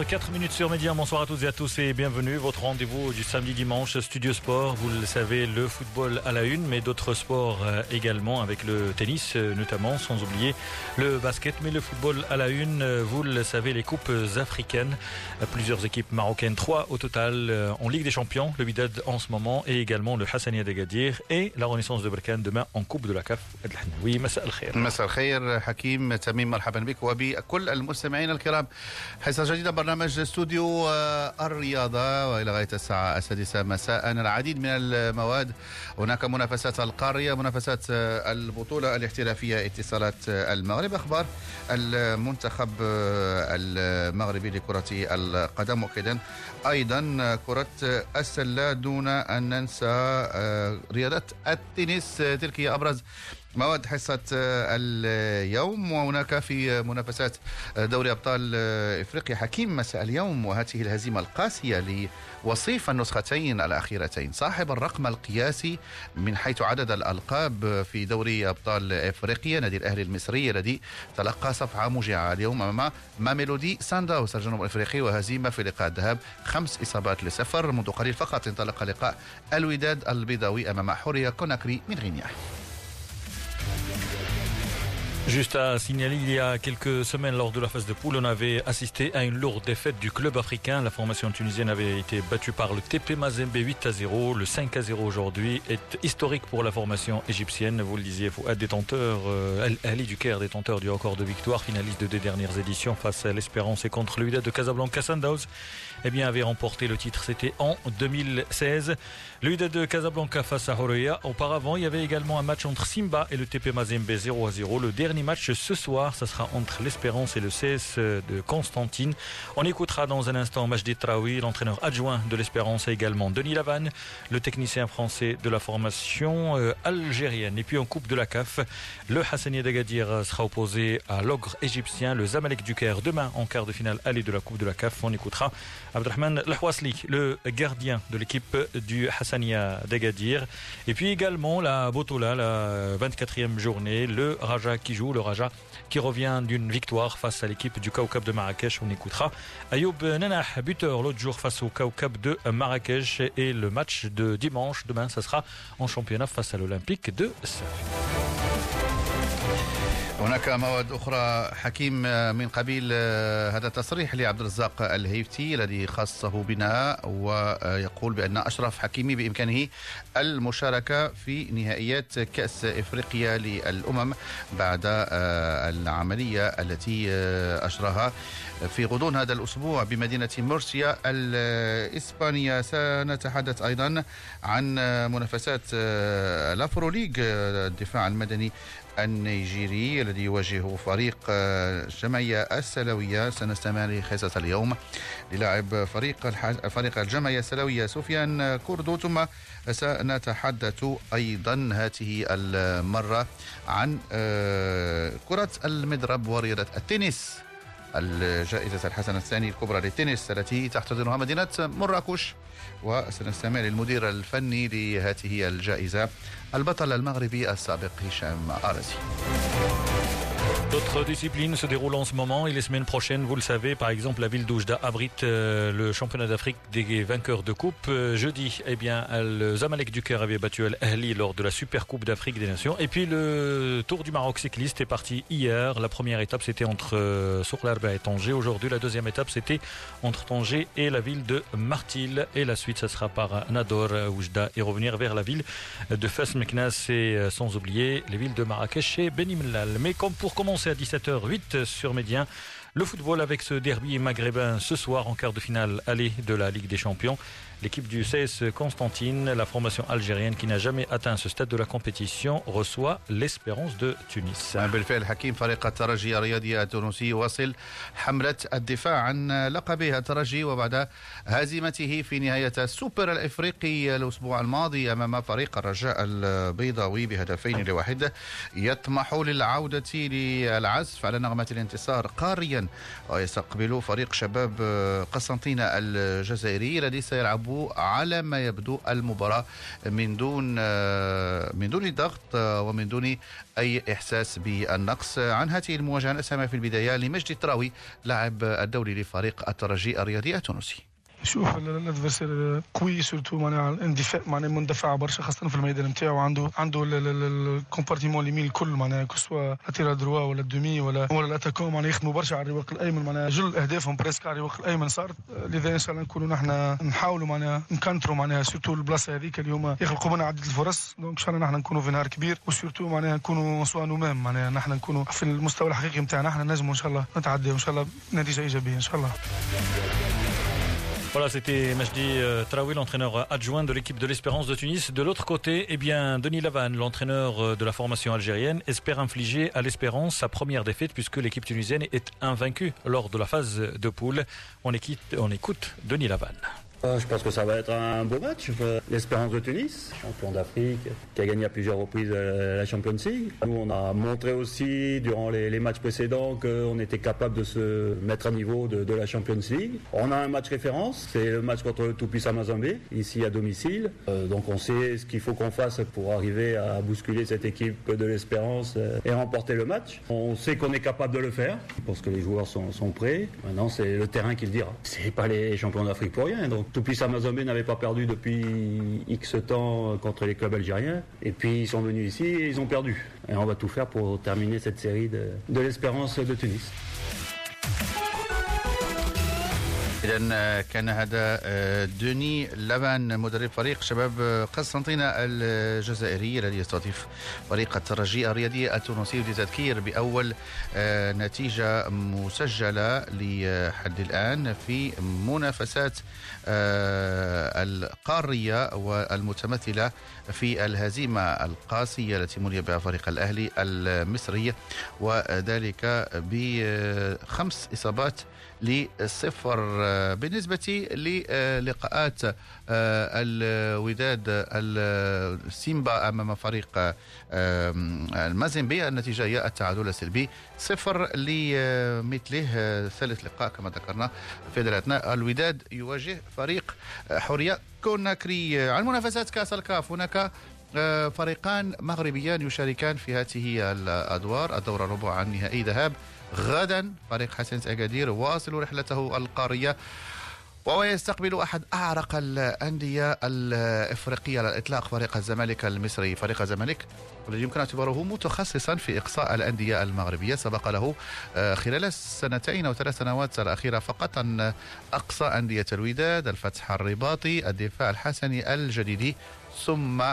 17h04 minutes sur Média. Bonsoir à toutes et à tous et bienvenue. Votre rendez-vous du samedi dimanche, Studio Sport. Vous le savez, le football à la une, mais d'autres sports euh, également avec le tennis euh, notamment, sans oublier le basket. Mais le football à la une, euh, vous le savez, les coupes africaines. Plusieurs équipes marocaines, trois au total en Ligue des Champions, le Bidad en ce moment et également le Hassania d'Agadir et la Renaissance de Berkane demain en Coupe de la CAF. Oui, مساء الخير. مساء الخير حكيم تميم مرحبا بك وبكل المستمعين الكرام. حصة جديدة برنامج استوديو الرياضة وإلى غاية الساعة السادسة مساء. العديد من المواد هناك منافسات القارية منافسات البطولة الاحترافية اتصالات المغرب. أخبار المنتخب المغربي لكرة القدم. مؤكدا أيضا كرة السلة دون أن ننسى رياضة التنس. تلك هي أبرز مواد حصة اليوم وهناك في منافسات دوري أبطال إفريقيا. حكيم مساء اليوم وهذه الهزيمة القاسية لوصيف النسختين الأخيرتين. صاحب الرقم القياسي من حيث عدد الألقاب في دوري أبطال إفريقيا نادي الأهلي المصري الذي تلقى صفعة موجعة اليوم أمام ماميلودي سانداوس الجنوب الإفريقي وهزيمة في لقاء الذهاب خمس إصابات لصفر. منذ قليل فقط انطلق لقاء الوداد البيضاوي أمام حورية كوناكري من غينيا. Juste à signaler, il y a quelques semaines, lors de la phase de poule, on avait assisté à une lourde défaite du club africain. La formation tunisienne avait été battue par le TP Mazembe 8 à 0. Le 5 à 0 aujourd'hui est historique pour la formation égyptienne. Vous le disiez, détenteur, euh, Ali Duker, détenteur du record de victoire, finaliste de deux dernières éditions face à l'Espérance et contre le de Casablanca Sandals, eh bien, avait remporté le titre. C'était en 2016. Le de Casablanca face à Horoya. Auparavant, il y avait également un match entre Simba et le TP Mazembe 0 à 0. Le dernier match ce soir, ça sera entre l'Espérance et le CS de Constantine. On écoutera dans un instant Majdi Traoui, l'entraîneur adjoint de l'Espérance et également Denis Lavanne, le technicien français de la formation euh, algérienne. Et puis en Coupe de la CAF, le Hassani d'Agadir sera opposé à l'ogre égyptien, le Zamalek du Caire, demain en quart de finale aller de la Coupe de la CAF. On écoutera Abdelrahman Lahwasli, le gardien de l'équipe du D'Agadir. Et puis également la Botola, la 24e journée, le Raja qui joue, le Raja qui revient d'une victoire face à l'équipe du Kaukab de Marrakech. On écoutera Ayoub Nanah, buteur l'autre jour face au Kaukab de Marrakech. Et le match de dimanche, demain, ça sera en championnat face à l'Olympique de Safin. هناك مواد أخرى. حكيم من قبيل هذا التصريح لعبد الرزاق الهيفتي الذي خصه بنا ويقول بأن أشرف حكيمي بإمكانه المشاركة في نهائيات كأس إفريقيا للأمم بعد العملية التي أجراها في غضون هذا الأسبوع بمدينة مرسيا الإسبانية. سنتحدث أيضا عن منافسات ال Afro League الدفاع المدني النيجيري الذي يواجه فريق الجمعية السلوية. سنستمع خصيصا اليوم للاعب فريق فريق الجمعية السلوية سفيان كوردو ثم سنتحدث أيضا هذه المرة عن كرة المضرب ورياضة التنس. الجائزة الحسنة الثانية الكبرى للتنس التي تحتضنها مدينة مراكش. وسنستمع للمدير الفني لهذه الجائزة البطل المغربي السابق هشام أرزي D'autres disciplines se déroulent en ce moment et les semaines prochaines, vous le savez, par exemple, la ville d'Oujda abrite euh, le championnat d'Afrique des vainqueurs de coupe. Euh, jeudi, eh bien, le Zamalek du Caire avait battu Al Ahli lors de la Super Coupe d'Afrique des Nations. Et puis le Tour du Maroc cycliste est parti hier. La première étape, c'était entre euh, et Tanger. Aujourd'hui, la deuxième étape, c'était entre Tanger et la ville de Martil. Et la suite, ça sera par Nador, Oujda et revenir vers la ville de Fès Meknas et sans oublier les villes de Marrakech et Benimlal. Mais comme pour commencer à 17h08 sur Médien. Le football avec ce derby maghrébin ce soir en quart de finale aller de la Ligue des Champions. L'équipe du CS Constantine, la formation algérienne qui n'a jamais atteint ce stade de la compétition, reçoit l'Espérance de Tunis. بالفعل حكيم فريق الترجي الرياضي التونسي يواصل حملة الدفاع عن لقبه الترجي وبعد هزيمته في نهاية السوبر الإفريقي الأسبوع الماضي أمام فريق الرجاء البيضاوي بهدفين لواحد يطمح للعودة للعزف على نغمة الانتصار قاريا ويستقبل فريق شباب قسنطينة الجزائري الذي سيلعب يلعبوا على ما يبدو المباراة من دون من دون ضغط ومن دون أي إحساس بالنقص. عن هذه المواجهة نسمع في البداية لمجدي التراوي لاعب الدولي لفريق الترجي الرياضي التونسي. شوف الادفرسير قوي سورتو معناها الاندفاع معناها مندفع برشا خاصة في الميدان نتاعو عنده عنده الكومبارتيمون اليمين الكل معناها كسوا لاتيرا دروا ولا الدومي ولا ولا الاتاكون معناها يخدموا برشا على الرواق الأيمن معناها جل أهدافهم بريسك على الرواق الأيمن صارت. لذا إن شاء الله نكونوا نحن نحاولوا معناها نكونتروا معناها surtout البلاصة هذيك اليوم يخلقوا لنا عدة الفرص. donc إن شاء الله نحن نكونوا في نهار كبير و surtout معناها نكونوا soi-même معناها نحن نكونوا في المستوى الحقيقي نتاعنا نحن نجموا إن شاء الله نتعداو ان شاء الله نتيجة إيجابية إن شاء الله. Voilà, c'était Majdi euh, Traoui, l'entraîneur adjoint de l'équipe de l'Espérance de Tunis. De l'autre côté, eh bien, Denis Lavanne, l'entraîneur euh, de la formation algérienne, espère infliger à l'Espérance sa première défaite puisque l'équipe tunisienne est invaincue lors de la phase de poule. On, on écoute Denis Lavanne. Euh, je pense que ça va être un beau match. L'Espérance de Tunis, champion d'Afrique, qui a gagné à plusieurs reprises euh, la Champions League. Nous, on a montré aussi durant les, matchs précédents qu'on était capable de se mettre à niveau de, la Champions League. On a un match référence, c'est le match contre le tout-puissant ici à domicile. Euh, donc on sait ce qu'il faut qu'on fasse pour arriver à bousculer cette équipe de l'Espérance et remporter le match. On sait qu'on est capable de le faire, parce que les joueurs sont, sont prêts. Maintenant, c'est le terrain qui le dira. C'est pas les champions d'Afrique pour rien. Donc Toupis Amazomé n'avait pas perdu depuis X temps contre les clubs algériens. Et puis ils sont venus ici et ils ont perdu. Et on va tout faire pour terminer cette série de l'espérance de Tunis. اذا كان هذا دوني لافان مدرب فريق شباب قسنطينه الجزائري الذي يستضيف فريق الترجي الرياضي التونسي لتذكير بأول نتيجة مسجلة لحد الآن في منافسات القارية والمتمثلة في الهزيمة القاسية التي مني بها فريق الأهلي المصري وذلك بخمس إصابات لصفر. بالنسبة للقاءات الوداد السيمبا أمام فريق المازيمبي. النتيجة هي التعادل السلبي صفر لمثله. ثالث لقاء كما ذكرنا في دلالتنا الوداد يواجه فريق حورية كوناكري. عن منافسات كأس الكاف. هناك فريقان مغربيان يشاركان في هذه الأدوار. الدور الربع عن نهائي ذهاب غدا. فريق حسن أكادير واصل رحلته القارية وهو يستقبل أحد أعرق الأندية الإفريقية على الإطلاق فريق الزمالك المصري. فريق الزمالك الذي يمكن اعتباره متخصصا في إقصاء الأندية المغربية. سبق له آه، خلال السنتين أو ثلاث سنوات الأخيرة فقط أن أقصى أندية الوداد الفتح الرباطي الدفاع الحسني الجديدي ثم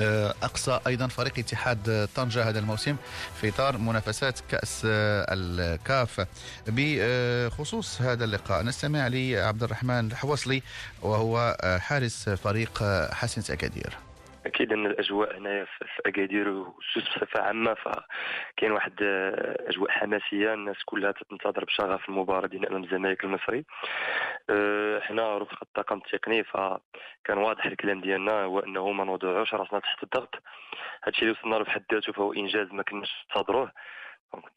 آه، أقصى أيضا فريق اتحاد طنجة هذا الموسم في إطار منافسات كأس الكاف. بخصوص هذا اللقاء نستمع لعبد الرحمن الحوصلي وهو حارس فريق حسن أكادير. أكيد أن الأجواء هنايا في اكادير والسوس بصفة عامة فكاين واحد أجواء حماسية الناس كلها تنتظر بشغف المباراة ديال أمام الزمالك المصري. أه، حنا رفقه الطاقم التقني فكان واضح الكلام ديالنا هو أنه ما نوضعوش راسنا تحت الضغط. هادشي اللي وصلنا له بحد ذاته فهو إنجاز ما كناش ننتظروه.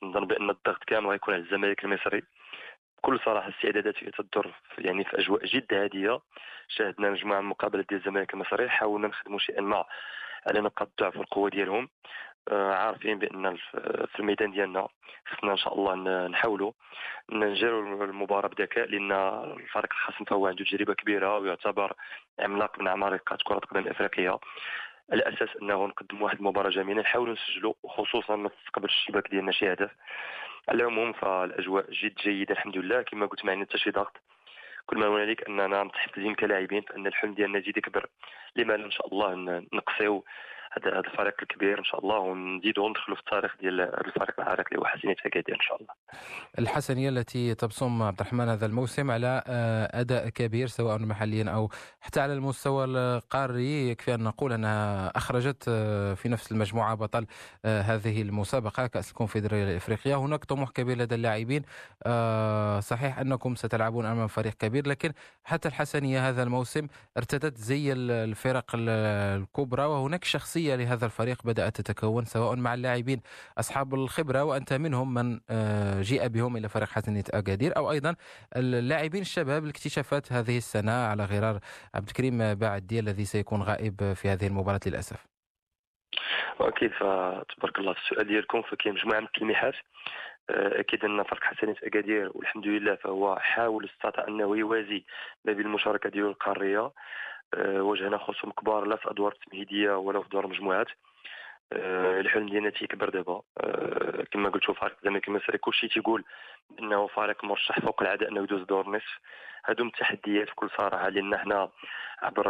نظن بأن الضغط كامل غيكون على الزمالك المصري. بكل صراحة الاستعدادات فيها تدور يعني في أجواء جد هادية. شاهدنا مجموعة من المقابلات ديال الزمالك المصري حاولنا نخدموا شيئا ما على نقاط الضعف والقوه ديالهم. آه، عارفين بأن في الميدان ديالنا خصنا إن شاء الله نحاولوا نجروا المباراة بذكاء لأن الفريق الخصم فهو عنده تجربة كبيرة ويعتبر عملاق من عمالقه كرة القدم الافريقيه على أساس أنه نقدم واحد المباراة جميلة نحاولوا نسجلوا وخصوصا نستقبل الشباك ديالنا شي هدف. على العموم فالأجواء جد جيدة الحمد لله. كما قلت ما عندنا حتى شي ضغط. كل ما هنالك أننا متحفزين كلاعبين فإن الحلم ديالنا يزيد يكبر. لما إن شاء الله نقصيو هذا هذا الفريق الكبير إن شاء الله ونزيدوا ندخلوا في التاريخ ديال الفريق العريق اللي هو حسنيه اكادير إن شاء الله. الحسنية التي تبصم عبد الرحمن هذا الموسم على آه، أداء كبير سواء محليا أو حتى على المستوى القاري يكفي أن نقول أنها أخرجت آه، في نفس المجموعة بطل آه، هذه المسابقة كأس الكونفدرالية الافريقيه هناك طموح كبير لدى اللاعبين صحيح أنكم ستلعبون أمام فريق كبير لكن حتى الحسنية هذا الموسم ارتدت زي الفرق الكبرى وهناك شخصية الشخصية لهذا الفريق بدأت تتكون سواء مع اللاعبين أصحاب الخبرة وأنت منهم من آه، جيء بهم إلى فريق حسنيه اكادير أو أيضا اللاعبين الشباب الاكتشافات هذه السنة على غرار عبد الكريم باعدي الذي سيكون غائب في هذه المباراة للأسف. أكيد فتبارك الله في السؤال ديالكم فكاين مجموعة من التلميحات. آه، أكيد أن فريق حسنيه اكادير والحمد لله فهو حاول استطاع انه يوازي ما بين المشاركة ديالو القارية. واجهنا خصوم كبار لا في أدوار التمهيدية ولا في دور المجموعات. آه، الحلم ديالنا تيكبر دابا. كما قلت فريق الزمالك المصري كلشي تيقول إنه فريق مرشح فوق العادة إنه يدوز دور النصف هادو التحديات بكل صراحة لأن حنا عبر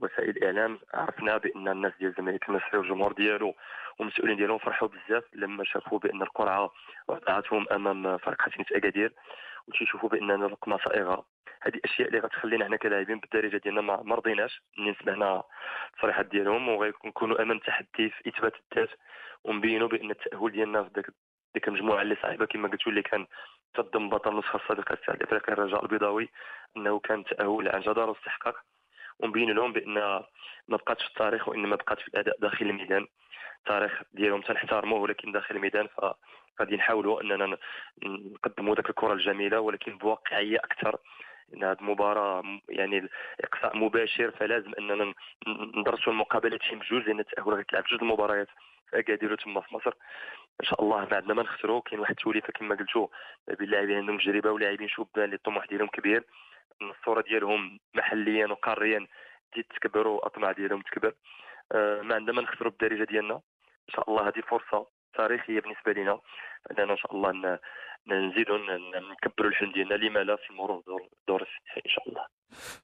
وسائل الإعلام عرفنا بأن الناس ديال الزمالك المصري والجمهور ديالو والمسؤولين ديالهم فرحوا بزاف لما شافوا بأن القرعة وضعتهم أمام فريق حسنيه أكادير. وتيشوفوا بان الرقمه صائغة. هذه أشياء اللي غتخلينا حنا كلاعبين بالدارجه ديالنا ما مرضيناش منين سمعنا التصريحات ديالهم وغنكونوا أمام تحدي في إثبات الذات ونبينوا بأن التأهل ديالنا في ذاك ديك المجموعة اللي صعيبه كما قلتوا اللي كان تضم بطل النسخه السابقه السعد الافريقي الرجاء البيضاوي أنه كان تأهل عن جدار واستحقاق ونبين لهم بأن ما بقاتش في التاريخ وإنما بقات في الأداء داخل الميدان. التاريخ ديالهم تنحترموه ولكن داخل الميدان ف غادي نحاولوا أننا نقدموا ذاك الكرة الجميلة ولكن بواقعية أكثر. إن هذه المباراة يعني إقصاء مباشر فلازم أننا ندرسوا المقابلات شي بجوج لأن التاهل غيتلعب جوج المباريات في اكادير تما في مصر. إن شاء الله ما عندنا ما نخسروا كاين واحد التوليفة كما قلتوا بين لاعبين عندهم تجربة ولاعبين شبان اللي الطموح ديالهم كبير. الصورة ديالهم محليا وقاريا تزيد تكبر والاطماع ديالهم تكبر. آه، ما عندنا ما نخسروا بالدارجة ديالنا. إن شاء الله هذه فرصة تاريخية بالنسبة لنا. أننا إن شاء الله نزيدوا نكبروا الحلم ديالنا. لما لا في المرور دور دور إن شاء الله.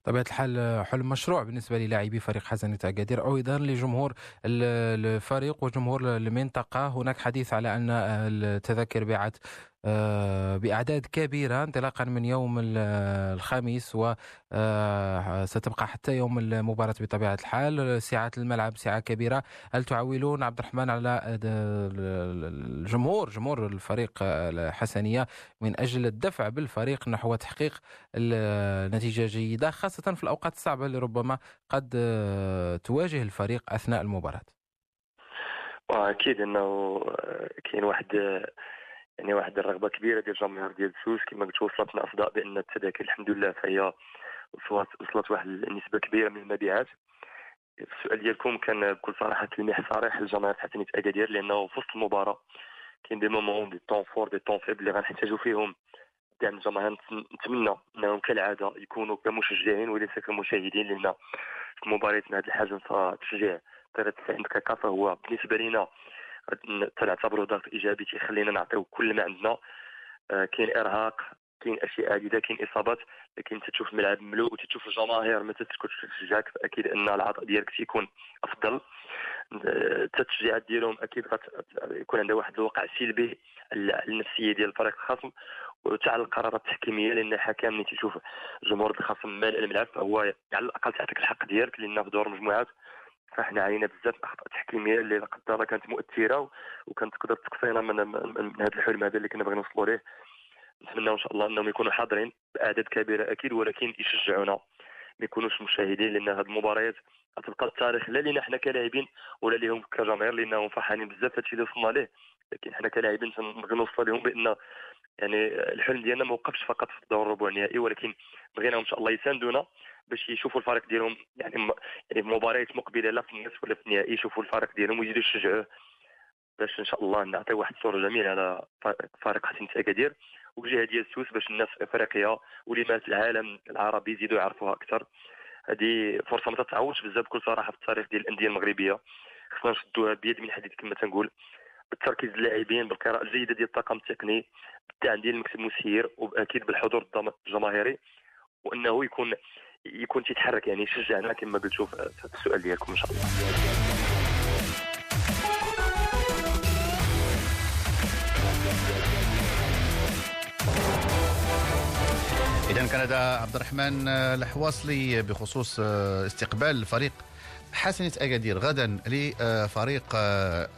طبيعة الحال حلم مشروع بالنسبة للاعبي فريق حسنية أكادير أو أيضا لجمهور الفريق وجمهور المنطقة. هناك حديث على أن التذاكر بيعت بأعداد كبيرة انطلاقا من يوم الخميس وستبقى آه، حتى يوم المباراة بطبيعة الحال. سعة الملعب سعة كبيرة. هل تعولون عبد الرحمن على الجمهور جمهور الفريق الحسنية من أجل الدفع بالفريق نحو تحقيق النتيجة جيدة خاصة في الأوقات الصعبة اللي ربما قد آه، تواجه الفريق أثناء المباراة؟ أكيد أنه كاين واحد يعني واحد الرغبة كبيرة ديال الجماهير ديال سوس كما قلت وصلتنا اصداء بأن التذاكر الحمد لله فهي وصلت وصلت واحد النسبة كبيرة من المبيعات. السؤال ديالكم كان بكل صراحة تلميح صريح للجماهير حسنيه أكادير لأنه في وسط المباراة كاين des moments des temps forts des temps faibles اللي غنحتاجوا فيهم. دعم الجماهير نتمنى أنهم كالعادة يكونوا كمشجعين وليس كمشاهدين لأن في من هذا الحجم فالتشجيع 90 دقيقة فهو بالنسبة لنا تنعتبره ضغط إيجابي تيخلينا نعطيو كل ما عندنا. آه، كاين إرهاق كاين أشياء عديدة كاين إصابات لكن تشوف الملعب مملوء وتشوف الجماهير ما تسكتش تشجعك فأكيد أن العطاء ديالك تيكون أفضل. التشجيعات ديالهم أكيد يكون عندها واحد الوقع سلبي النفسية ديال الفريق الخصم وتاع القرارات التحكيمية لأن الحكم ملي تيشوف جمهور الخصم مال الملعب فهو على الأقل تعطيك الحق ديالك لأن في دور المجموعات فاحنا عانينا بزاف الاخطاء التحكيميه اللي لا قدر الله كانت مؤثرة وكانت تقدر تقصينا من, من هذا الحلم هذا اللي كنا باغيين نوصلوا ليه. نتمنى إن شاء الله إنهم يكونوا حاضرين بأعداد كبيرة أكيد ولكن يشجعونا ما يكونوش مشاهدين لأن هذه المباريات غتبقى التاريخ لا لينا حنا كلاعبين ولا ليهم كجماهير لأنهم فرحانين بزاف هادشي اللي وصلنا ليه. لكن حنا كلاعبين تنبغي نوصل لهم بأن يعني الحلم ديالنا ما وقفش فقط في الدور الربع النهائي ولكن بغينا إن شاء الله يساندونا باش يشوفوا الفريق ديالهم يعني يعني في مباريات مقبلة لا في النصف ولا في النهائي يشوفوا الفريق ديالهم ويزيدوا يشجعوه. باش إن شاء الله نعطيو واحد الصورة جميلة على فريق حسين اكادير وجهة ديال سوس باش الناس أفريقيا ولماس العالم العربي يزيدوا يعرفوها أكثر. هذه فرصة ما تتعوضش بزاف بكل صراحة في التاريخ ديال الأندية المغربية. خصنا نشدوها بيد من حديد كما تنقول. بالتركيز اللاعبين بالقراءة الجيدة ديال الطاقم التقني بالدعم ديال المكتب المسير واكيد بالحضور الجماهيري وأنه يكون يكون تيتحرك يعني يشجعنا كما قلتوا في السؤال ديالكم إن شاء الله. إذا كان هذا عبد الرحمن الحواصلي بخصوص استقبال الفريق حسنة أكادير غدا لفريق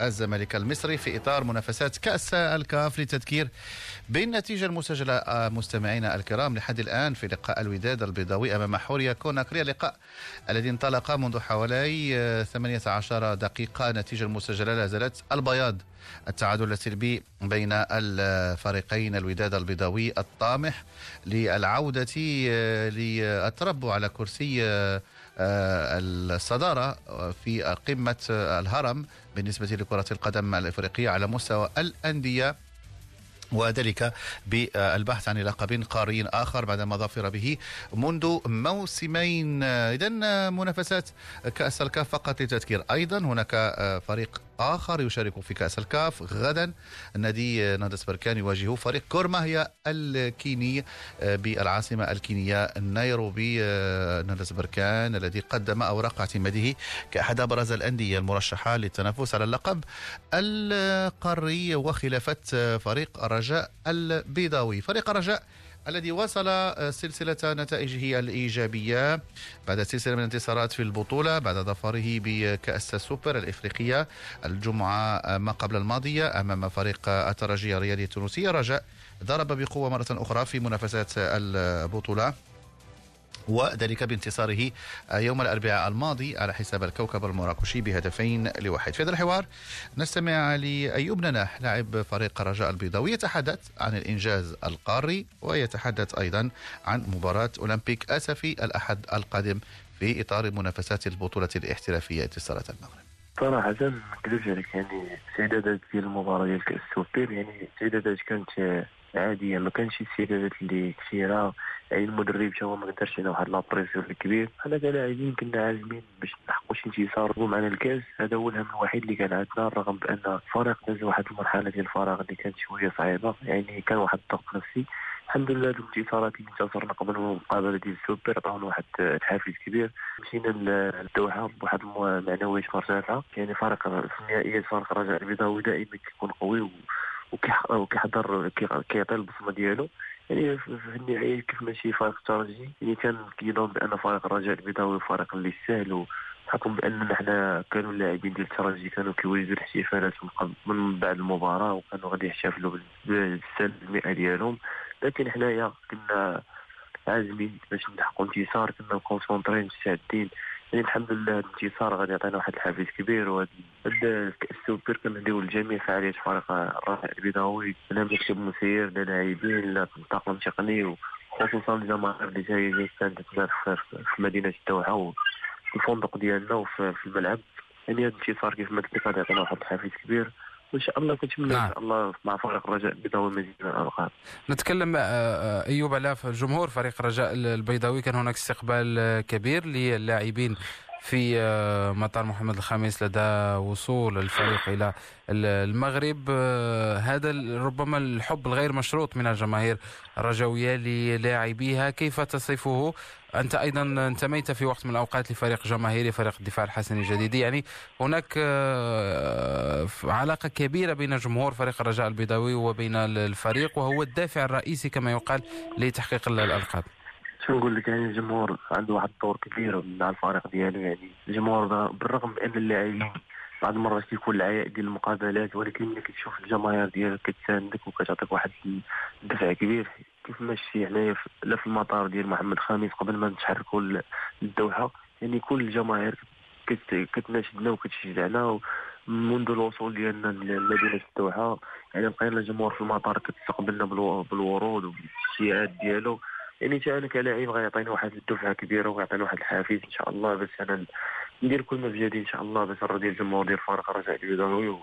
الزمالك المصري في إطار منافسات كأس الكاف لتذكير بالنتيجة المسجلة مستمعينا الكرام. لحد الآن في لقاء الوداد البيضاوي أمام حوريا كوناكري اللقاء الذي انطلق منذ حوالي 18 دقيقة. النتيجة المسجلة لا زالت البياض التعادل السلبي بين الفريقين. الوداد البيضاوي الطامح للعودة للتربع على كرسي آه، الصدارة في قمة الهرم بالنسبة لكرة القدم الإفريقية على مستوى الأندية وذلك بالبحث عن لقب قاري آخر بعدما ظفر به منذ موسمين. إذا منافسات كأس الكاف فقط للتذكير أيضا هناك فريق آخر يشارك في كأس الكاف. غدا نادي نهضة بركان يواجه فريق غورماهيا الكيني بالعاصمة الكينية نيروبي. نهضة بركان الذي قدم أوراق اعتماده كأحد أبرز الأندية المرشحة للتنافس على اللقب القاري وخلافة فريق الرجاء البيضاوي. فريق الرجاء الذي واصل سلسلة نتائجه الإيجابية بعد سلسلة من الانتصارات في البطولة بعد ظفره بكأس السوبر الإفريقية الجمعة ما قبل الماضية أمام فريق الترجي الرياضي التونسي. رجاء ضرب بقوة مرة أخرى في منافسات البطولة. وذلك بانتصاره يوم الأربعاء الماضي على حساب الكوكب المراكشي بهدفين لواحد. في هذا الحوار نستمع لأيوب نناح لاعب فريق رجاء البيضاوي يتحدث عن الإنجاز القاري ويتحدث أيضا عن مباراة أولمبيك أسفي الأحد القادم في إطار منافسات البطولة الاحترافية اتصالات المغرب. صراحة ما نكذبش عليك يعني استعدادات ديال المباراة ديال كأس السوبر يعني استعدادات كانت عادية ما كانش استعدادات اللي كثيرة. يعني المدرب هو ما دارش على واحد la pression الكبير. حنا كلاعبين كنا عازمين باش نحققوا شي انتصار معنا الكاس. هذا هو الهم الوحيد اللي كان عندنا رغم بأن الفريق داز واحد المرحلة ديال الفراغ اللي كانت شوية صعيبة. يعني كان واحد الضغط نفسي. الحمد لله الانتصارات اللي انتصرنا قبل المقابلة ديال السوبر عطاونا واحد الحافز كبير. مشينا للدوحة بواحد المعنويات مرتفعه يعني فريق في النهائيات فريق الرجاء البيضاوي دائما كيكون قوي وكيحضر كيعطي البصمة ديالو. يعني في النهاية كيف ماشي فريق الترجي يعني كان كيظن بأن فريق الرجاء البيضاوي فريق اللي سهل بحكم بأننا حنا كانوا اللاعبين ديال الترجي كانوا كيوجدوا الاحتفالات من بعد المباراة وكانوا غادي يحتفلوا بالسنه المئة ديالهم. لكن حنايا كنا عازمين باش نلحقوا انتصار كنا كونسونطرين مستعدين. يعني الحمد لله الانتصار غادي يعطينا واحد الحافز كبير وهذا السوبر كنهديو لجميع فعاليات فريق الرافع البيضاوي. لا مكتب مسير لا لاعبين لا طاقم تقني وخصوصا الجماهير اللي جاية كانت في مدينة الدوحة الفندق ديالنا وفي الملعب. يعني هذا الانتصار كيف ما قلت لك غادي يعطينا واحد الحافز كبير. وان شاء الله كنتمنى نعم. إن شاء الله مع فريق الرجاء البيضاوي مزيد من الالقاب. نتكلم آه، آه، أيوب على جمهور فريق الرجاء البيضاوي كان هناك استقبال آه، كبير للاعبين في مطار محمد الخامس لدى وصول الفريق إلى المغرب. هذا ربما الحب الغير مشروط من الجماهير الرجوية للاعبيها. كيف تصفه؟ أنت أيضا انتميت في وقت من الأوقات لفريق جماهيري فريق الدفاع الحسني الجديدي يعني هناك آه، علاقة كبيرة بين جمهور فريق الرجاء البيضاوي وبين الفريق وهو الدافع الرئيسي كما يقال لتحقيق الألقاب. شو نقول لك يعني الجمهور عنده واحد الدور كبير مع الفريق ديالو يعني الجمهور بالرغم ان اللاعبين بعض المرات كيكون العياء ديال المقابلات ولكن ملي كتشوف الجماهير ديالك كتساندك وكتعطيك واحد الدفع كبير كيف ماشي هنايا لا في المطار ديال محمد خامس قبل ما نتحركوا للدوحة؟ يعني كل الجماهير كتناشدنا وكتشجعنا منذ الوصول ديالنا لمدينة الدوحة يعني لقينا الجمهور في المطار كتستقبلنا بالورود وبالشيعات ديالو. يعني أنا كلاعب غيعطيني واحد الدفعة كبيرة وغيعطيني واحد الحافز إن شاء الله. باش أنا ندير كل ما بيدي إن شاء الله. باش نرضي الجمهور ديال الفريق الرجاء البيضاوي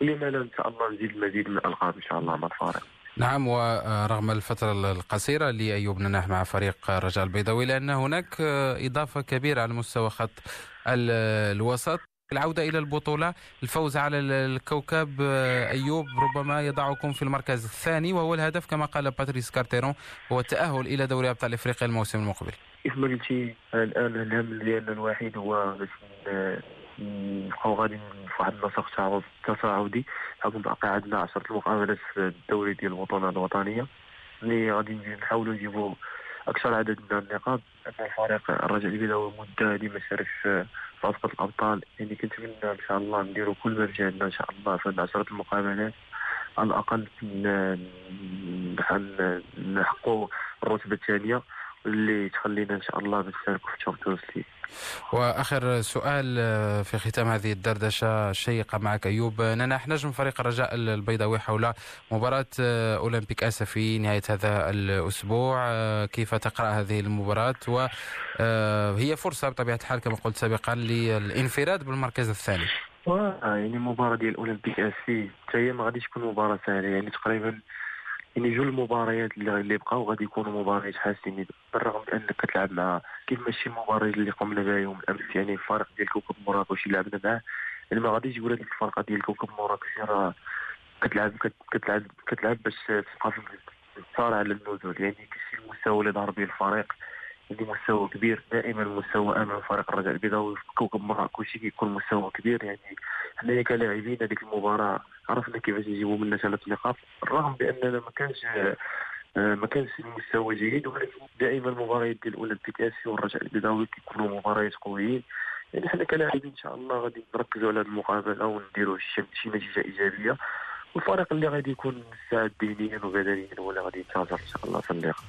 ولما لا إن شاء الله نزيد المزيد من الألقاب إن شاء الله مع الفريق. نعم ورغم الفترة القصيرة لأيوب نناح مع فريق الرجاء البيضاوي لأن هناك إضافة كبيرة على مستوى خط الوسط. العودة إلى البطولة. الفوز على الكوكب أيوب ربما يضعكم في المركز الثاني وهو الهدف كما قال باتريس كارتيرون هو التأهل إلى دوري أبطال إفريقيا الموسم المقبل. كيف ما قلتي الآن الهم ديالنا الوحيد هو باش نبقاو في واحد النسق تصاعدي حكم باقي عندنا عشرة المقابلات في الدوري ديال البطولة الوطنية؟ اللي غادي نحاولوا نجيبوا أكثر عدد من النقاط أن الفريق الرجاء البيضاوي مده هذه ما شاركش في بطولة الأبطال. يعني كنتمنى إن شاء الله نديروا كل ما في إن شاء الله في عشرة المقابلات. على الأقل نحققوا الرتبة الثانية اللي تخلينا إن شاء الله نشاركوا في تشامبيونز ليغ وآخر سؤال آه، في ختام هذه الدردشة الشيقه معك أيوب. نناح نجم فريق الرجاء البيضاوي حول مباراة آه، أولمبيك اسا في نهاية هذا الأسبوع. آه، كيف تقرأ هذه المباراة؟ وهي فرصة بطبيعة الحال كما قلت سابقا للانفراد بالمركز الثاني. يعني مباراة ديال أولمبيك اسي حتى هي ما غاديش تكون مباراة سهلة. يعني تقريبا يعني جوج المباريات اللي اللي بقاو غادي يكونوا مباريات حاسمين بالرغم من أنك كتلعب مع كيف ماشي المباريات اللي قمنا بها يوم الأمس يعني الفريق ديال كوكب مراكش اللي لعبنا معاه. يعني ما غاديش يقول هذيك الفرقة ديال كوكب مراكش راه كتلعب كتلعب كتلعب باش تبقى في الصارع على النزول. يعني كيشي المستوى اللي ظهر به الفريق عندي مستوى كبير دائما المستوى أمام فريق الرجاء البيضاوي في كوكب مراكش كيكون مستوى كبير. يعني حنايا كلاعبين هذيك المباراة عرفنا كيفاش نجيبوا منها ثلاث نقاط بالرغم بأننا ما كانش ما كانش المستوى جيد ولكن دائما المباريات ديال الاولمبيك اسيا والرجاء البيضاوي كيكونوا مباريات قويين. يعني حنا كلاعبين إن شاء الله غادي نركزوا على هذه المقابلة ونديروا شي نتيجة إيجابية. والفريق اللي غادي يكون مستعد ذهنيا وبدنيا اللي غادي ينتصر إن شاء الله في اللقاء.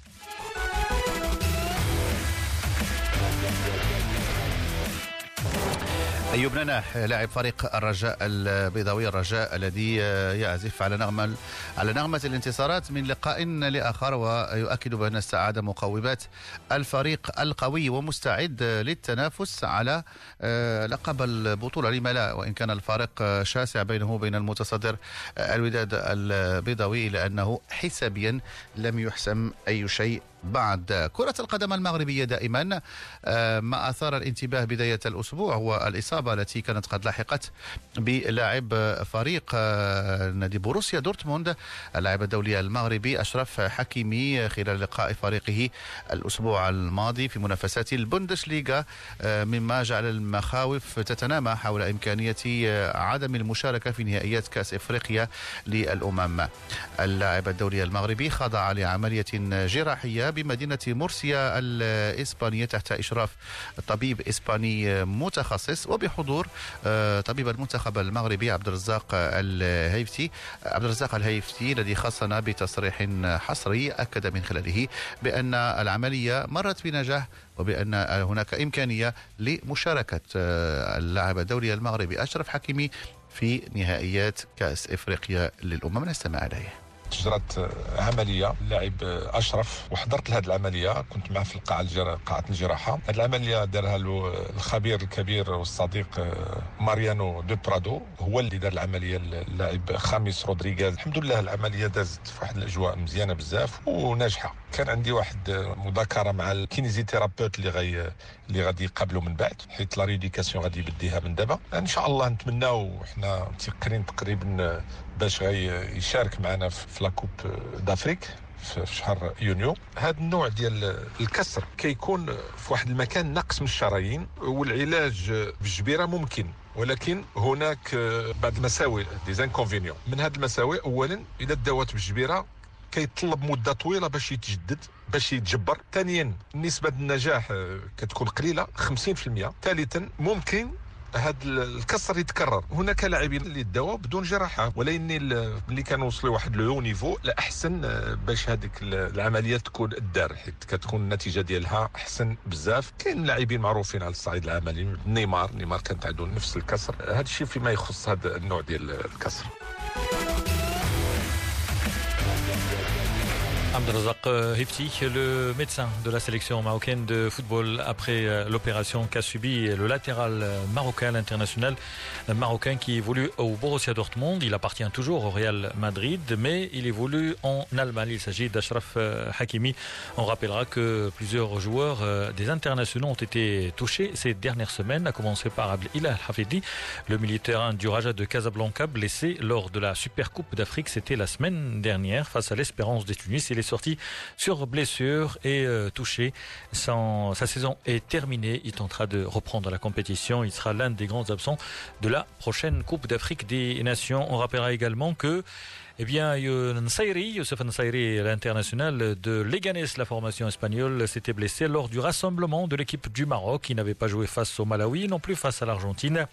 أيوب نناح لاعب فريق الرجاء البيضاوي الرجاء الذي يعزف على نغمة على نغمة الانتصارات من لقاء لآخر ويؤكد بأن استعاد مقومات الفريق القوي ومستعد للتنافس على آه، لقب البطولة. لما لا وإن كان الفارق شاسع بينه وبين المتصدر الوداد البيضاوي لأنه حسابيا لم يحسم أي شيء بعد كرة القدم المغربية دائما آه، ما أثار الانتباه بداية الأسبوع هو الإصابة التي كانت قد لحقت بلاعب فريق آه، نادي بوروسيا دورتموند. اللاعب الدولي المغربي أشرف حكيمي خلال لقاء فريقه الأسبوع الماضي في منافسات البوندسليغا آه، مما جعل المخاوف تتنامى حول إمكانية عدم المشاركة في نهائيات كأس إفريقيا للأمم. اللاعب الدولي المغربي خضع لعملية جراحية بمدينة مرسيا الإسبانية تحت إشراف طبيب إسباني متخصص وبحضور آه، طبيب المنتخب المغربي عبد الرزاق الهيفتي. عبد الرزاق الهيفتي الذي خصنا بتصريح حصري أكد من خلاله بأن العملية مرت بنجاح وبأن هناك إمكانية لمشاركة آه، اللاعب الدولي المغربي أشرف حكيمي في نهائيات كأس إفريقيا للأمم. نستمع إليه. تجرت عملية اللاعب أشرف وحضرت لهذه العملية. كنت معه في القاعة الجرا... قاعة الجراحة. هذه العملية دارها له الخبير الكبير والصديق آه، ماريانو دو برادو. هو اللي دار العملية اللاعب خامس رودريغاز الحمد لله العملية دازت في واحد الأجواء مزيانة بزاف وناجحة. كان عندي واحد مذاكرة مع ال kinésithérapeute اللي غي اللي غادي يقابلوا من بعد حيت la rééducation غادي يبديها من دابا. إن شاء الله نتمناو حنا متيقنين تقريبا باش يشارك معنا في la Coupe d'Afrique في شهر يونيو. هذا النوع ديال الكسر كيكون في واحد المكان نقص من الشرايين والعلاج بالجبيرة ممكن ولكن هناك بعض المساوئ des inconvénients من هذه المساوئ اولا اذا داوات بالجبيرة كيطلب مدة طويلة باش يتجدد باش يتجبر. ثانيا نسبة النجاح كتكون قليلة 50% ثالثا ممكن هذا الكسر يتكرر. هناك لاعبين اللي داوا بدون جراحة ولكن ملي كانوا وصلوا واحد لو نيفو لا أحسن باش هذيك العملية تكون الدار حيت كتكون النتيجة ديالها أحسن بزاف. كاين لاعبين معروفين على الصعيد العملي نيمار. نيمار كانت عنده نفس الكسر. هذا الشيء فيما يخص هذا النوع ديال الكسر. Abdelrazak Hifti, le médecin de la sélection marocaine de football après euh, l'opération qu'a subi le latéral marocain, l'international marocain qui évolue au Borussia Dortmund. Il appartient toujours au Real Madrid, mais il évolue en Allemagne. Il s'agit d'Ashraf euh, Hakimi. On rappellera que plusieurs joueurs euh, des internationaux ont été touchés ces dernières semaines, à commencer par Abdelillah Hafidi, le militaire du Raja de Casablanca, blessé lors de la Super Coupe d'Afrique. C'était la semaine dernière face à l'Espérance de Tunis est sorti sur blessure et euh, touché. sa saison est terminée. Il tentera de reprendre la compétition. Il sera l'un des grands absents de la prochaine Coupe d'Afrique des Nations. On rappellera également que Eh bien, Youssef Nsairi, l'international de Leganés, la formation espagnole, s'était blessé lors du rassemblement de l'équipe du Maroc. Il n'avait pas joué face au Malawi, non plus face à l'Argentine.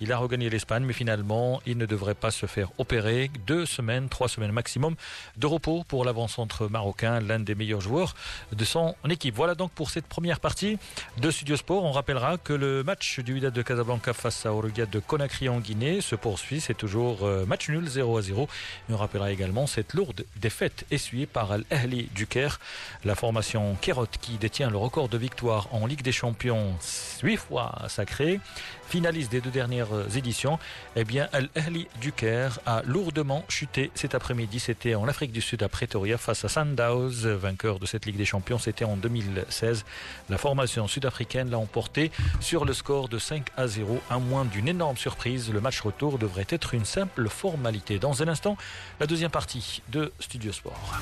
Il a regagné l'Espagne, mais finalement, il ne devrait pas se faire opérer. Deux semaines, trois semaines maximum de repos pour l'avant-centre marocain, l'un des meilleurs joueurs de son équipe. Voilà donc pour cette première partie de Studio Sport. On rappellera que le match du Wydad de Casablanca face à Orugia de Conakry en Guinée se poursuit. C'est toujours euh, match nul 0 à 0 rappellera également cette lourde défaite essuyée par Al-Ahli du Caire, la formation Kerot qui détient le record de victoire en Ligue des Champions, huit fois sacré, finaliste des deux dernières éditions. Eh bien, Al-Ahli du Caire a lourdement chuté cet après-midi. C'était en Afrique du Sud à Pretoria face à Sundowns, vainqueur de cette Ligue des Champions. C'était en 2016. La formation sud-africaine l'a emporté sur le score de 5 à 0, à moins d'une énorme surprise. Le match retour devrait être une simple formalité. Dans un instant, la deuxième partie de Studio Sport.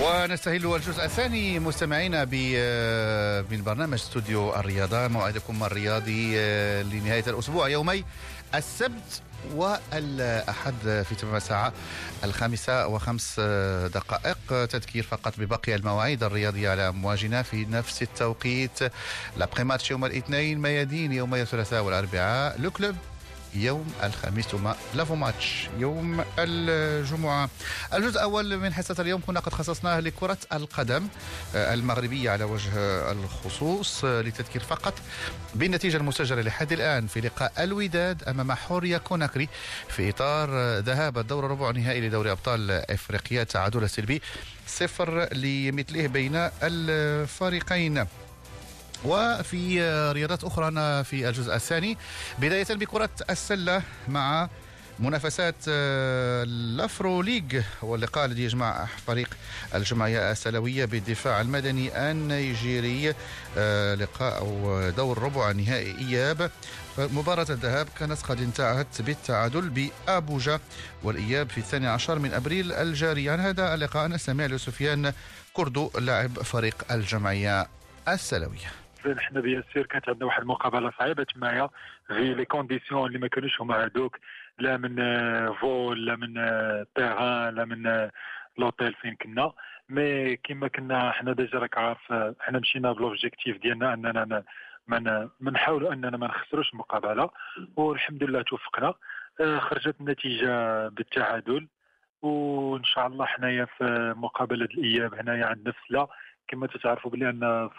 ونستهل الجزء الثاني مستمعينا آه، من برنامج استوديو الرياضة موعدكم الرياضي آه، لنهاية الأسبوع يومي السبت والأحد في تمام الساعة الخامسة وخمس دقائق. تذكير فقط ببقي المواعيد الرياضية على أمواجنا في نفس التوقيت. لابخي يوم الاثنين ميادين يوم الثلاثاء والأربعاء لو كلوب. يوم الخميس ثم لافو ماتش. يوم الجمعة. الجزء الأول من حصة اليوم كنا قد خصصناه لكرة القدم آه، المغربية على وجه الخصوص آه، لتذكير فقط. بالنتيجة المسجلة لحد الآن في لقاء الوداد أمام حوريا كوناكري في إطار آه، ذهاب الدور ربع نهائي لدوري أبطال إفريقيا تعادل سلبي صفر لمثله بين الفريقين. وفي رياضات أخرى في الجزء الثاني. بداية بكرة السلة مع منافسات آه، الأفرو ليج واللقاء الذي يجمع فريق الجمعية السلوية بالدفاع المدني النيجيري. آه، لقاء دور ربع نهائي إياب. مباراة الذهاب كانت قد انتهت بالتعادل بأبوجا والإياب في الثاني عشر من أبريل الجاري. عن هذا اللقاء نستمع لسفيان كردو لاعب فريق الجمعية السلوية. حنا bien كانت عندنا واحد المقابله صعيبه تمايا في les conditions اللي ما كانوش هما هذوك لا من vol لا من terrain لا من l'hôtel فين كنا mais كيما كنا حنا déjà راك عارف حنا مشينا ب l'objectif ديالنا اننا ما نحاولوا اننا ما نخسروش المقابله والحمد لله توفقنا خرجت النتيجه بالتعادل وان شاء الله حنايا في مقابله الاياب هنايا عندنا فسلا كما تعرفوا بلي أن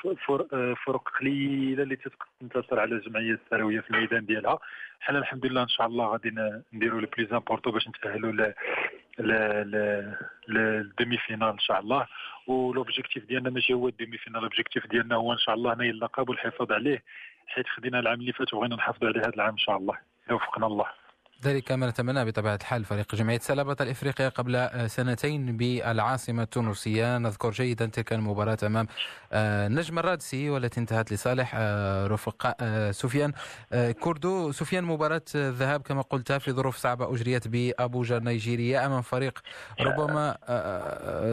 فرق قليلة اللي تنتصر على الجمعية السلاوية في الميدان ديالها. حنا الحمد لله إن شاء الله غادي نديروا le plus important باش نتأهلوا ل لل demi-finale إن شاء الله. و l'objectif ديالنا ماشي هو ال demi-finale l'objectif ديالنا هو إن شاء الله نيل اللقب والحفاظ عليه حيت خدينا العام اللي فات وبغينا نحافظوا عليه هذا العام إن شاء الله. وفقنا الله. ذلك ما نتمنى بطبيعة الحال فريق جمعية سلبة الإفريقية قبل آه، سنتين بالعاصمة التونسية. نذكر جيدا تلك المباراة أمام آه، نجم الرادسي والتي انتهت لصالح آه، رفقاء سفيان كوردو. سفيان مباراة الذهاب كما قلت في ظروف صعبة أجريت بأبوجا النيجيرية أمام فريق ربما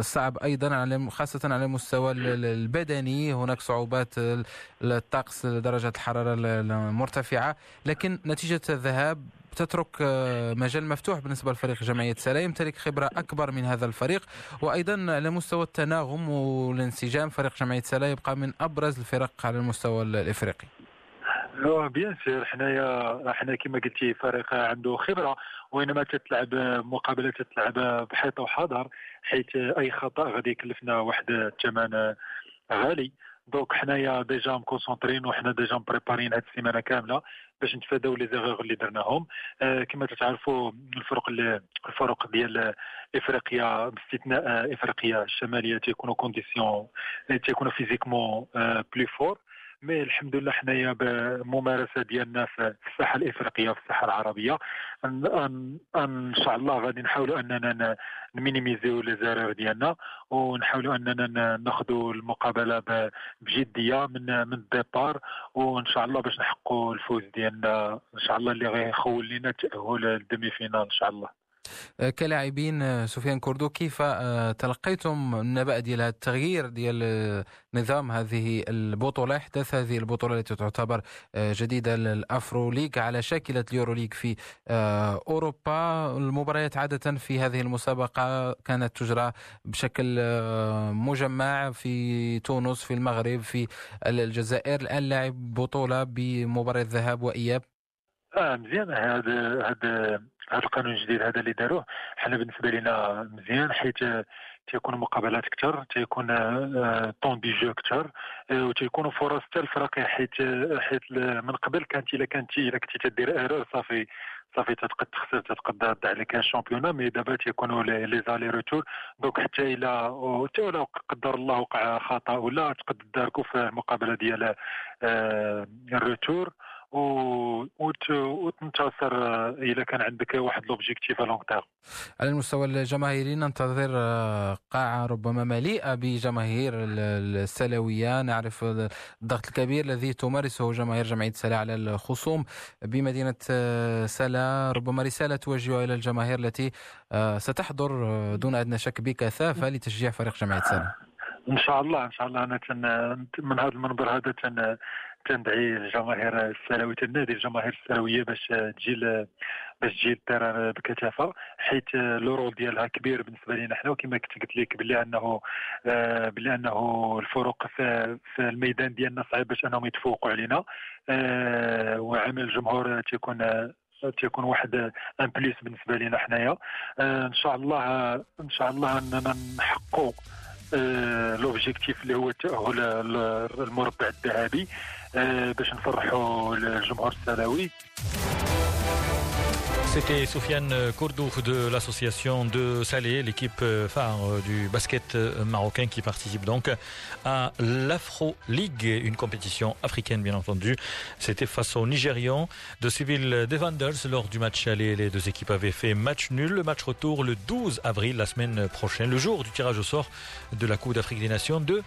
صعب أيضا خاصة على المستوى البدني. هناك صعوبات الطقس درجة الحرارة المرتفعة. لكن نتيجة الذهاب تترك آه، مجال مفتوح بالنسبة لفريق جمعية سلا يمتلك خبرة أكبر من هذا الفريق. وأيضا على مستوى التناغم والانسجام فريق جمعية سلا يبقى من أبرز الفرق على المستوى الإفريقي. bien sûr حنايا حنا كما قلتي فريق عنده خبرة وينما تتلعب مقابلة تتلعب بحيطة وحذر حيث أي خطأ غادي يكلفنا واحد الثمن غالي. donc حنايا déjà مكونسونطرين وحنا déjà مبريبارين هاد السيمانة كاملة باش نتفاداو les erreurs اللي درناهم. آه كما تعرفوا الفرق الفرق ديال إفريقيا باستثناء إفريقيا الشمالية تيكونوا conditions تيكونوا physiquement آه plus forts mais الحمد لله حنايا بممارسة ديالنا في الساحة الإفريقية في الساحة العربية. أن, أن, أن شاء الله غادي نحاولوا أننا نمينيميزيو les ديالنا ونحاولوا أننا ناخذوا المقابلة بجدية من من ال départ وإن شاء الله باش نحققوا الفوز ديالنا. إن شاء الله اللي غيخول لنا التاهل لل demi-finale إن شاء الله. كلاعبين آه، سفيان كوردو كيف آه، تلقيتم النبأ ديال التغيير ديال نظام هذه البطولة إحداث هذه البطولة التي تعتبر جديدة الافرو ليغ على شاكلة اليورو ليغ في أوروبا. المباريات عادة في هذه المسابقة كانت تجرى بشكل مجمع في تونس في المغرب في الجزائر. الآن لعب بطولة بمباراة ذهاب وإياب. آه مزيان. هذا هذا هذا القانون الجديد هذا اللي داروه حنا بالنسبة لنا مزيان حيت تيكون مقابلات أكثر تيكون temps de jeu أكثر وتيكونوا فرص حتى الفرق حيت حيت من قبل كانت إلا كانت إلا كنتي تدير erreur صافي صافي تتقد تخسر تتقد ترد عليك ال championnat mais دابا تيكونوا les aller-retour donc حتى إلى حتى ولا قدر الله وقع خطأ ولا تقد تداركوا في المقابلة ديال ال retour وتنتصر إذا كان عندك واحد l'objectif long terme على المستوى الجماهيري ننتظر آه، قاعة ربما مليئة بجماهير السلاويه نعرف الضغط الكبير الذي تمارسه جماهير جمعية سلا على الخصوم بمدينة آه، سلا. ربما رسالة توجهها إلى الجماهير التي آه، ستحضر دون أدنى شك بكثافة لتشجيع فريق جمعية سلا. إن شاء الله إن شاء الله. أنا من هذا المنبر هذا تندعي الجماهير السلاويه النادي الجماهير السلاويه باش تجي باش تجي بكثافه حيت لو رول ديالها كبير بالنسبة لنا حنا وكما كنت قلت لك بلي أنه آه، بلي أنه الفروق في, في الميدان ديالنا صعيب باش أنهم يتفوقوا علينا. آه، وعمل الجمهور تيكون تيكون واحد ان بليس بالنسبة لنا حنايا. آه، إن شاء الله إن شاء الله أننا نحققوا لوبجيكتيف اللي هو التاهل المربع الذهبي باش نفرحوا الجمهور السلاوي C'était Soufiane Kourdouf de l'association de Salé, l'équipe phare du basket marocain qui participe donc à l'Afro League, une compétition africaine bien entendu. C'était face aux Nigérians de Civil Defenders lors du match aller. Les deux équipes avaient fait match nul. Le match retour le 12 avril, la semaine prochaine, le jour du tirage au sort de la Coupe d'Afrique des Nations de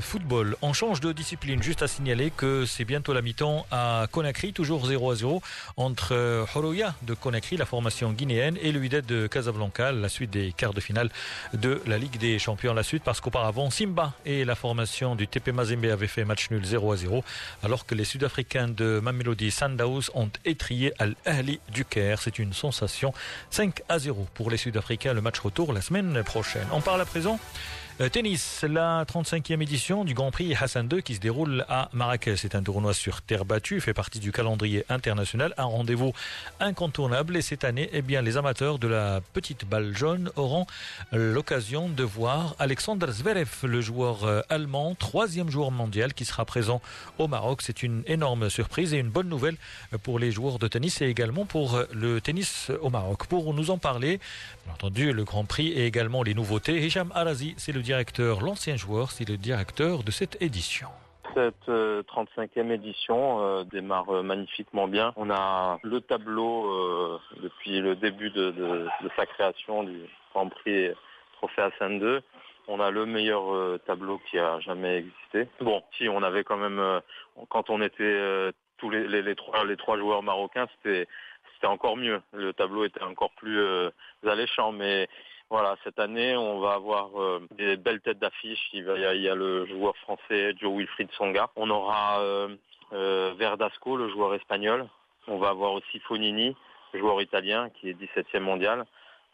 football. On change de discipline. Juste à signaler que c'est bientôt la mi-temps à Conakry, toujours 0 à 0 entre Horoya de Conakry, la formation guinéenne, et le de Casablanca, la suite des quarts de finale de la Ligue des Champions. La suite parce qu'auparavant, Simba et la formation du TP Mazembe avaient fait match nul 0 à 0, alors que les Sud-Africains de Mamelody Sundowns ont étrié Al-Ahli du Caire. C'est une sensation 5 à 0 pour les Sud-Africains. Le match retour la semaine prochaine. On parle à présent tennis, la 35e édition du Grand Prix Hassan II qui se déroule à Marrakech. C'est un tournoi sur terre battue, fait partie du calendrier international, un rendez-vous incontournable. Et cette année, eh bien, les amateurs de la petite balle jaune auront l'occasion de voir Alexander Zverev, le joueur euh, allemand, troisième joueur mondial qui sera présent au Maroc. C'est une énorme surprise et une bonne nouvelle pour les joueurs de tennis et également pour le tennis au Maroc. Pour nous en parler, bien entendu, le Grand Prix et également les nouveautés. Hicham Arazi, c'est le directeur, l'ancien joueur, c'est le directeur de cette édition cette 35e euh, édition euh, démarre euh, magnifiquement bien. On a le tableau depuis le début de, sa création du Grand Prix Trophée Hassan 2. On a le meilleur tableau qui a jamais existé. Bon, si on avait quand même, quand on était tous les, trois, les trois joueurs marocains, c'était encore mieux. Le tableau était encore plus alléchant, mais voilà, cette année, on va avoir euh, des belles têtes d'affiche. Il, y a le joueur français Joe Wilfried Songa. On aura euh, euh, Verdasco, le joueur espagnol. On va avoir aussi Fonini, joueur italien qui est 17e mondial.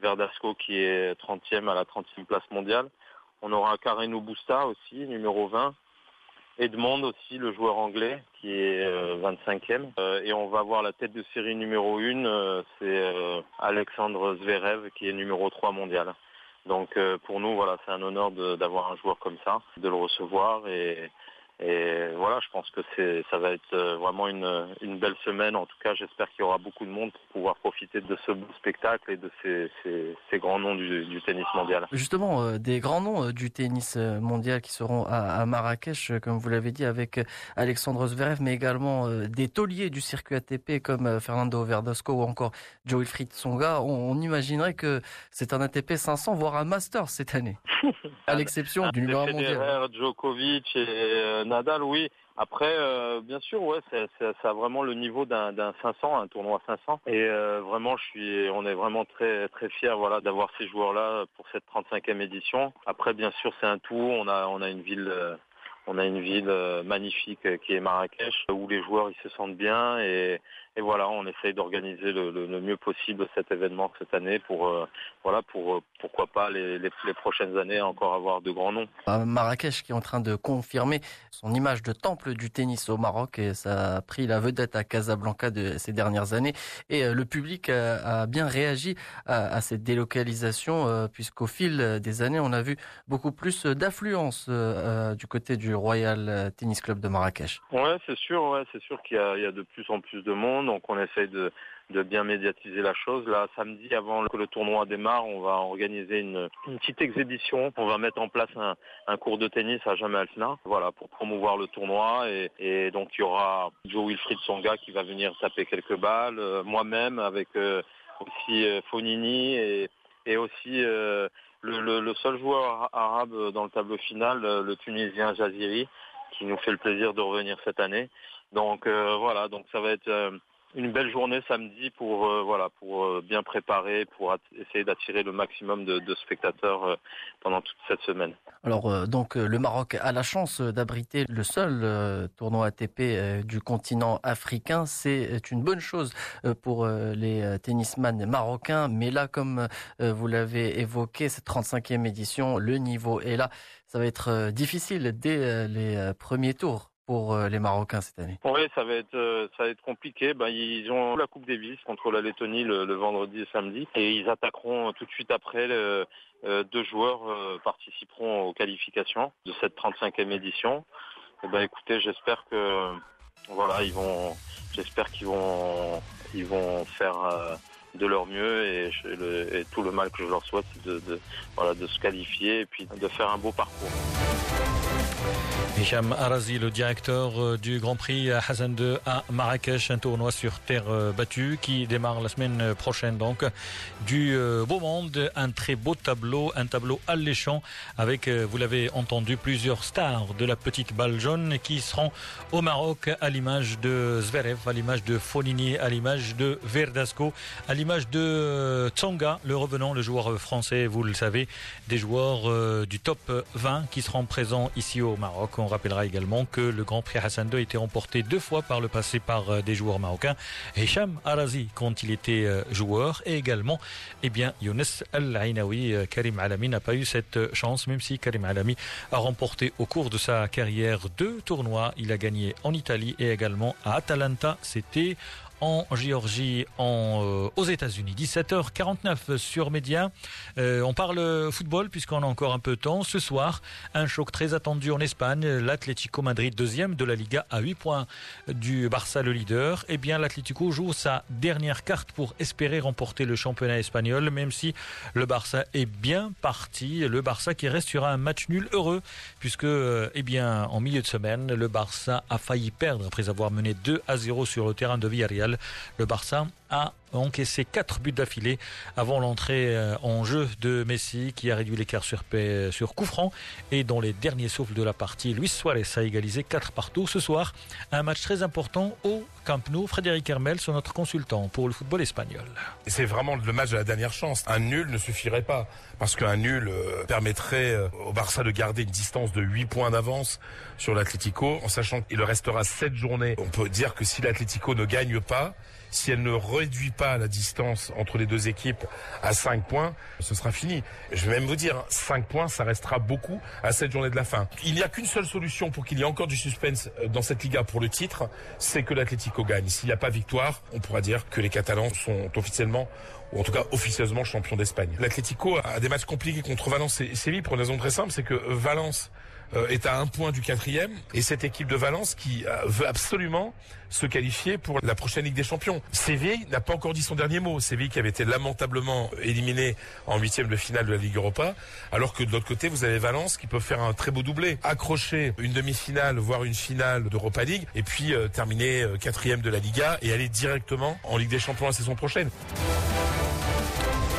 Verdasco qui est 30e à la 30e place mondiale. On aura Carreno Busta aussi, numéro 20. Edmond aussi, le joueur anglais, qui est 25e. Euh, euh, et on va voir la tête de série numéro 1, euh, c'est Alexandre Zverev, qui est numéro 3 mondial. Donc pour nous, voilà, c'est un honneur d'avoir un joueur comme ça, de le recevoir et, et voilà, je pense que c'est, ça va être euh, vraiment une, une belle semaine. En tout cas, j'espère qu'il y aura beaucoup de monde pour pouvoir profiter de ce beau spectacle et de ces, ces, ces grands noms du, du, tennis mondial. Justement, euh, des grands noms euh, du tennis mondial qui seront à, à Marrakech, comme vous l'avez dit, avec Alexandre Zverev, mais également des tauliers du circuit ATP comme Fernando Verdasco ou encore Joe Wilfried Songa. On, on imaginerait que c'est un ATP 500, voire un Master cette année, à l'exception du numéro mondial. Djokovic et Nadal, oui. Après, euh, bien sûr, ouais, ça a vraiment le niveau d'un, 500, un tournoi 500. Et euh, vraiment, je suis, on est vraiment très très fiers, voilà, d'avoir ces joueurs-là pour cette 35e édition. Après, bien sûr, c'est un tout. On a on a une ville. Euh, on a une ville magnifique qui est Marrakech où les joueurs ils se sentent bien et, et voilà, on essaye d'organiser le, le, le, mieux possible cet événement cette année pour, euh, voilà, pour euh, pourquoi pas les, les, les, prochaines années encore avoir de grands noms. Marrakech qui est en train de confirmer son image de temple du tennis au Maroc et ça a pris la vedette à Casablanca de ces dernières années et euh, le public a, a bien réagi à, à cette délocalisation puisqu'au fil des années on a vu beaucoup plus d'affluence du côté du Royal Tennis Club de Marrakech. Ouais, c'est sûr, ouais, c'est sûr qu'il y, y a de plus en plus de monde donc on essaye de, bien médiatiser la chose. Là, samedi, avant que le tournoi démarre, on va organiser une, petite exhibition. On va mettre en place un, un cours de tennis à Jamal Alfna, voilà, pour promouvoir le tournoi. Et, donc, il y aura Joe Wilfried Songa qui va venir taper quelques balles, euh, moi-même avec euh, aussi euh, Fonini et, et aussi le, le, seul joueur arabe dans le tableau final, le Tunisien Jaziri, qui nous fait le plaisir de revenir cette année. Donc voilà, donc ça va être une belle journée samedi pour euh, voilà pour euh, bien préparer, pour essayer d'attirer le maximum de, spectateurs euh, pendant toute cette semaine. Alors donc le Maroc a la chance d'abriter le seul tournoi ATP du continent africain. C'est une bonne chose pour les tennisman marocains. Mais là, comme vous l'avez évoqué, cette 35e édition, le niveau est là. Ça va être difficile dès les premiers tours euh, les Marocains cette année? Oui, ça va être euh, ça va être compliqué. Ben, ils ont la Coupe Davis contre la Lettonie le, vendredi et samedi, et ils attaqueront tout de suite après. Euh, deux joueurs euh, participeront aux qualifications de cette 35e édition. Et ben, écoutez, j'espère que voilà, ils vont, j'espère qu'ils vont, ils vont faire euh, de leur mieux et, tout le mal que je leur souhaite, de, de, voilà, de se qualifier et puis de faire un beau parcours. Hicham Arazi, le directeur euh, du Grand Prix Hassan II à Marrakech, un tournoi sur terre euh, battue qui démarre la semaine prochaine donc du euh, beau monde, un très beau tableau, un tableau alléchant avec, vous l'avez entendu, plusieurs stars de la petite balle jaune qui seront au Maroc à l'image de Zverev, à l'image de Fonini, à l'image de Verdasco, à l'image de Tsonga, le revenant, le joueur français, vous le savez, des joueurs du top 20 qui seront présents ici au Maroc. On rappellera également que le Grand Prix Hassan II a été remporté deux fois par le passé par euh, des joueurs marocains. Hicham Arazi quand il était euh, joueur et également eh bien, Younes Al-Ainaoui. Euh, Karim Alami n'a pas eu cette chance, même si Karim Alami a remporté au cours de sa carrière deux tournois. Il a gagné en Italie et également à Atalanta. C'était en Géorgie, en, euh, aux États-Unis. 17h49 sur Média. Euh, on parle football puisqu'on a encore un peu de temps. Ce soir, un choc très attendu en Espagne. L'Atlético Madrid, deuxième de la Liga, à 8 points du Barça, le leader. Eh bien, l'Atlético joue sa dernière carte pour espérer remporter le championnat espagnol, même si le Barça est bien parti. Le Barça qui reste sur un match nul heureux puisque, euh, eh bien, en milieu de semaine, le Barça a failli perdre après avoir mené 2 à 0 sur le terrain de Villarreal. Le Barça a encaissé quatre buts d'affilée avant l'entrée euh, en jeu de Messi qui a réduit l'écart sur, sur coup franc et dans les derniers souffles de la partie, Luis Suarez a égalisé 4 partout ce soir. Un match très important au Camp Nou. Frédéric Hermel, sur notre consultant pour le football espagnol. C'est vraiment le match de la dernière chance. Un nul ne suffirait pas parce qu'un nul euh, permettrait euh, au Barça de garder une distance de 8 points d'avance sur l'Atlético en sachant qu'il restera 7 journées. On peut dire que si l'Atlético ne gagne pas, si elle ne réduit pas la distance entre les deux équipes à 5 points, ce sera fini. Je vais même vous dire, 5 points, ça restera beaucoup à cette journée de la fin. Il n'y a qu'une seule solution pour qu'il y ait encore du suspense euh, dans cette Liga pour le titre, c'est que l'Atlético gagne. S'il n'y a pas victoire, on pourra dire que les Catalans sont officiellement ou en tout cas officieusement champions d'Espagne. L'Atlético a des matchs compliqués contre Valence et Séville pour une raison très simple, c'est que Valence est à un point du quatrième et cette équipe de Valence qui euh, veut absolument se qualifier pour la prochaine Ligue des Champions. Séville n'a pas encore dit son dernier mot. Séville qui avait été lamentablement éliminé en huitième de finale de la Ligue Europa, alors que de l'autre côté vous avez Valence qui peut faire un très beau doublé, accrocher une demi-finale voire une finale d'Europa League et puis euh, terminer quatrième de la Liga et aller directement en Ligue des Champions la saison prochaine.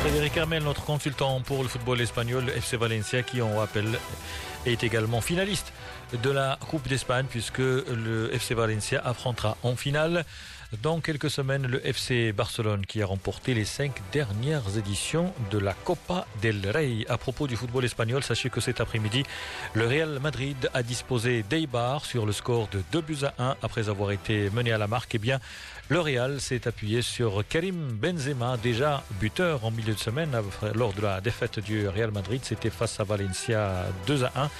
Frédéric Hermel, notre consultant pour le football espagnol, FC Valencia, qui, on rappelle, est également finaliste de la Coupe d'Espagne, puisque le FC Valencia affrontera en finale dans quelques semaines le FC Barcelone, qui a remporté les cinq dernières éditions de la Copa del Rey. À propos du football espagnol, sachez que cet après-midi, le Real Madrid a disposé d'Eibar sur le score de 2 buts à 1 après avoir été mené à la marque. Eh bien, le Real s'est appuyé sur Karim Benzema, déjà buteur en milieu de semaine lors de la défaite du Real Madrid. C'était face à Valencia 2 à 1.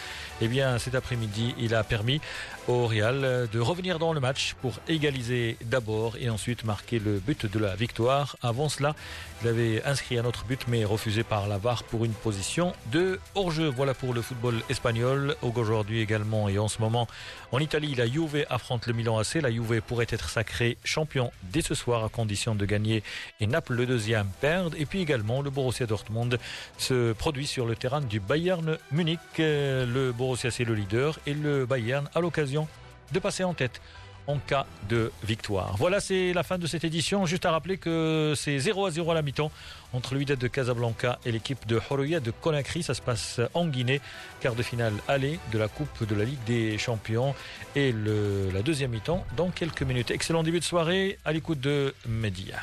Eh bien, cet après-midi, il a permis au Real de revenir dans le match pour égaliser d'abord et ensuite marquer le but de la victoire. Avant cela, il avait inscrit un autre but mais refusé par la VAR pour une position de hors-jeu. Voilà pour le football espagnol. Aujourd'hui également et en ce moment en Italie, la Juve affronte le Milan AC. La Juve pourrait être sacrée champion dès ce soir à condition de gagner et Naples le deuxième perdre. Et puis également le Borussia Dortmund se produit sur le terrain du Bayern Munich. Borussia c'est le leader et le Bayern à l'occasion de passer en tête en cas de victoire. Voilà, c'est la fin de cette édition. Juste à rappeler que c'est 0 à 0 à la mi-temps entre l'UIDET de Casablanca et l'équipe de Horoya de Conakry. Ça se passe en Guinée. Quart de finale aller de la Coupe de la Ligue des Champions et la deuxième mi-temps dans quelques minutes. Excellent début de soirée à l'écoute de Média.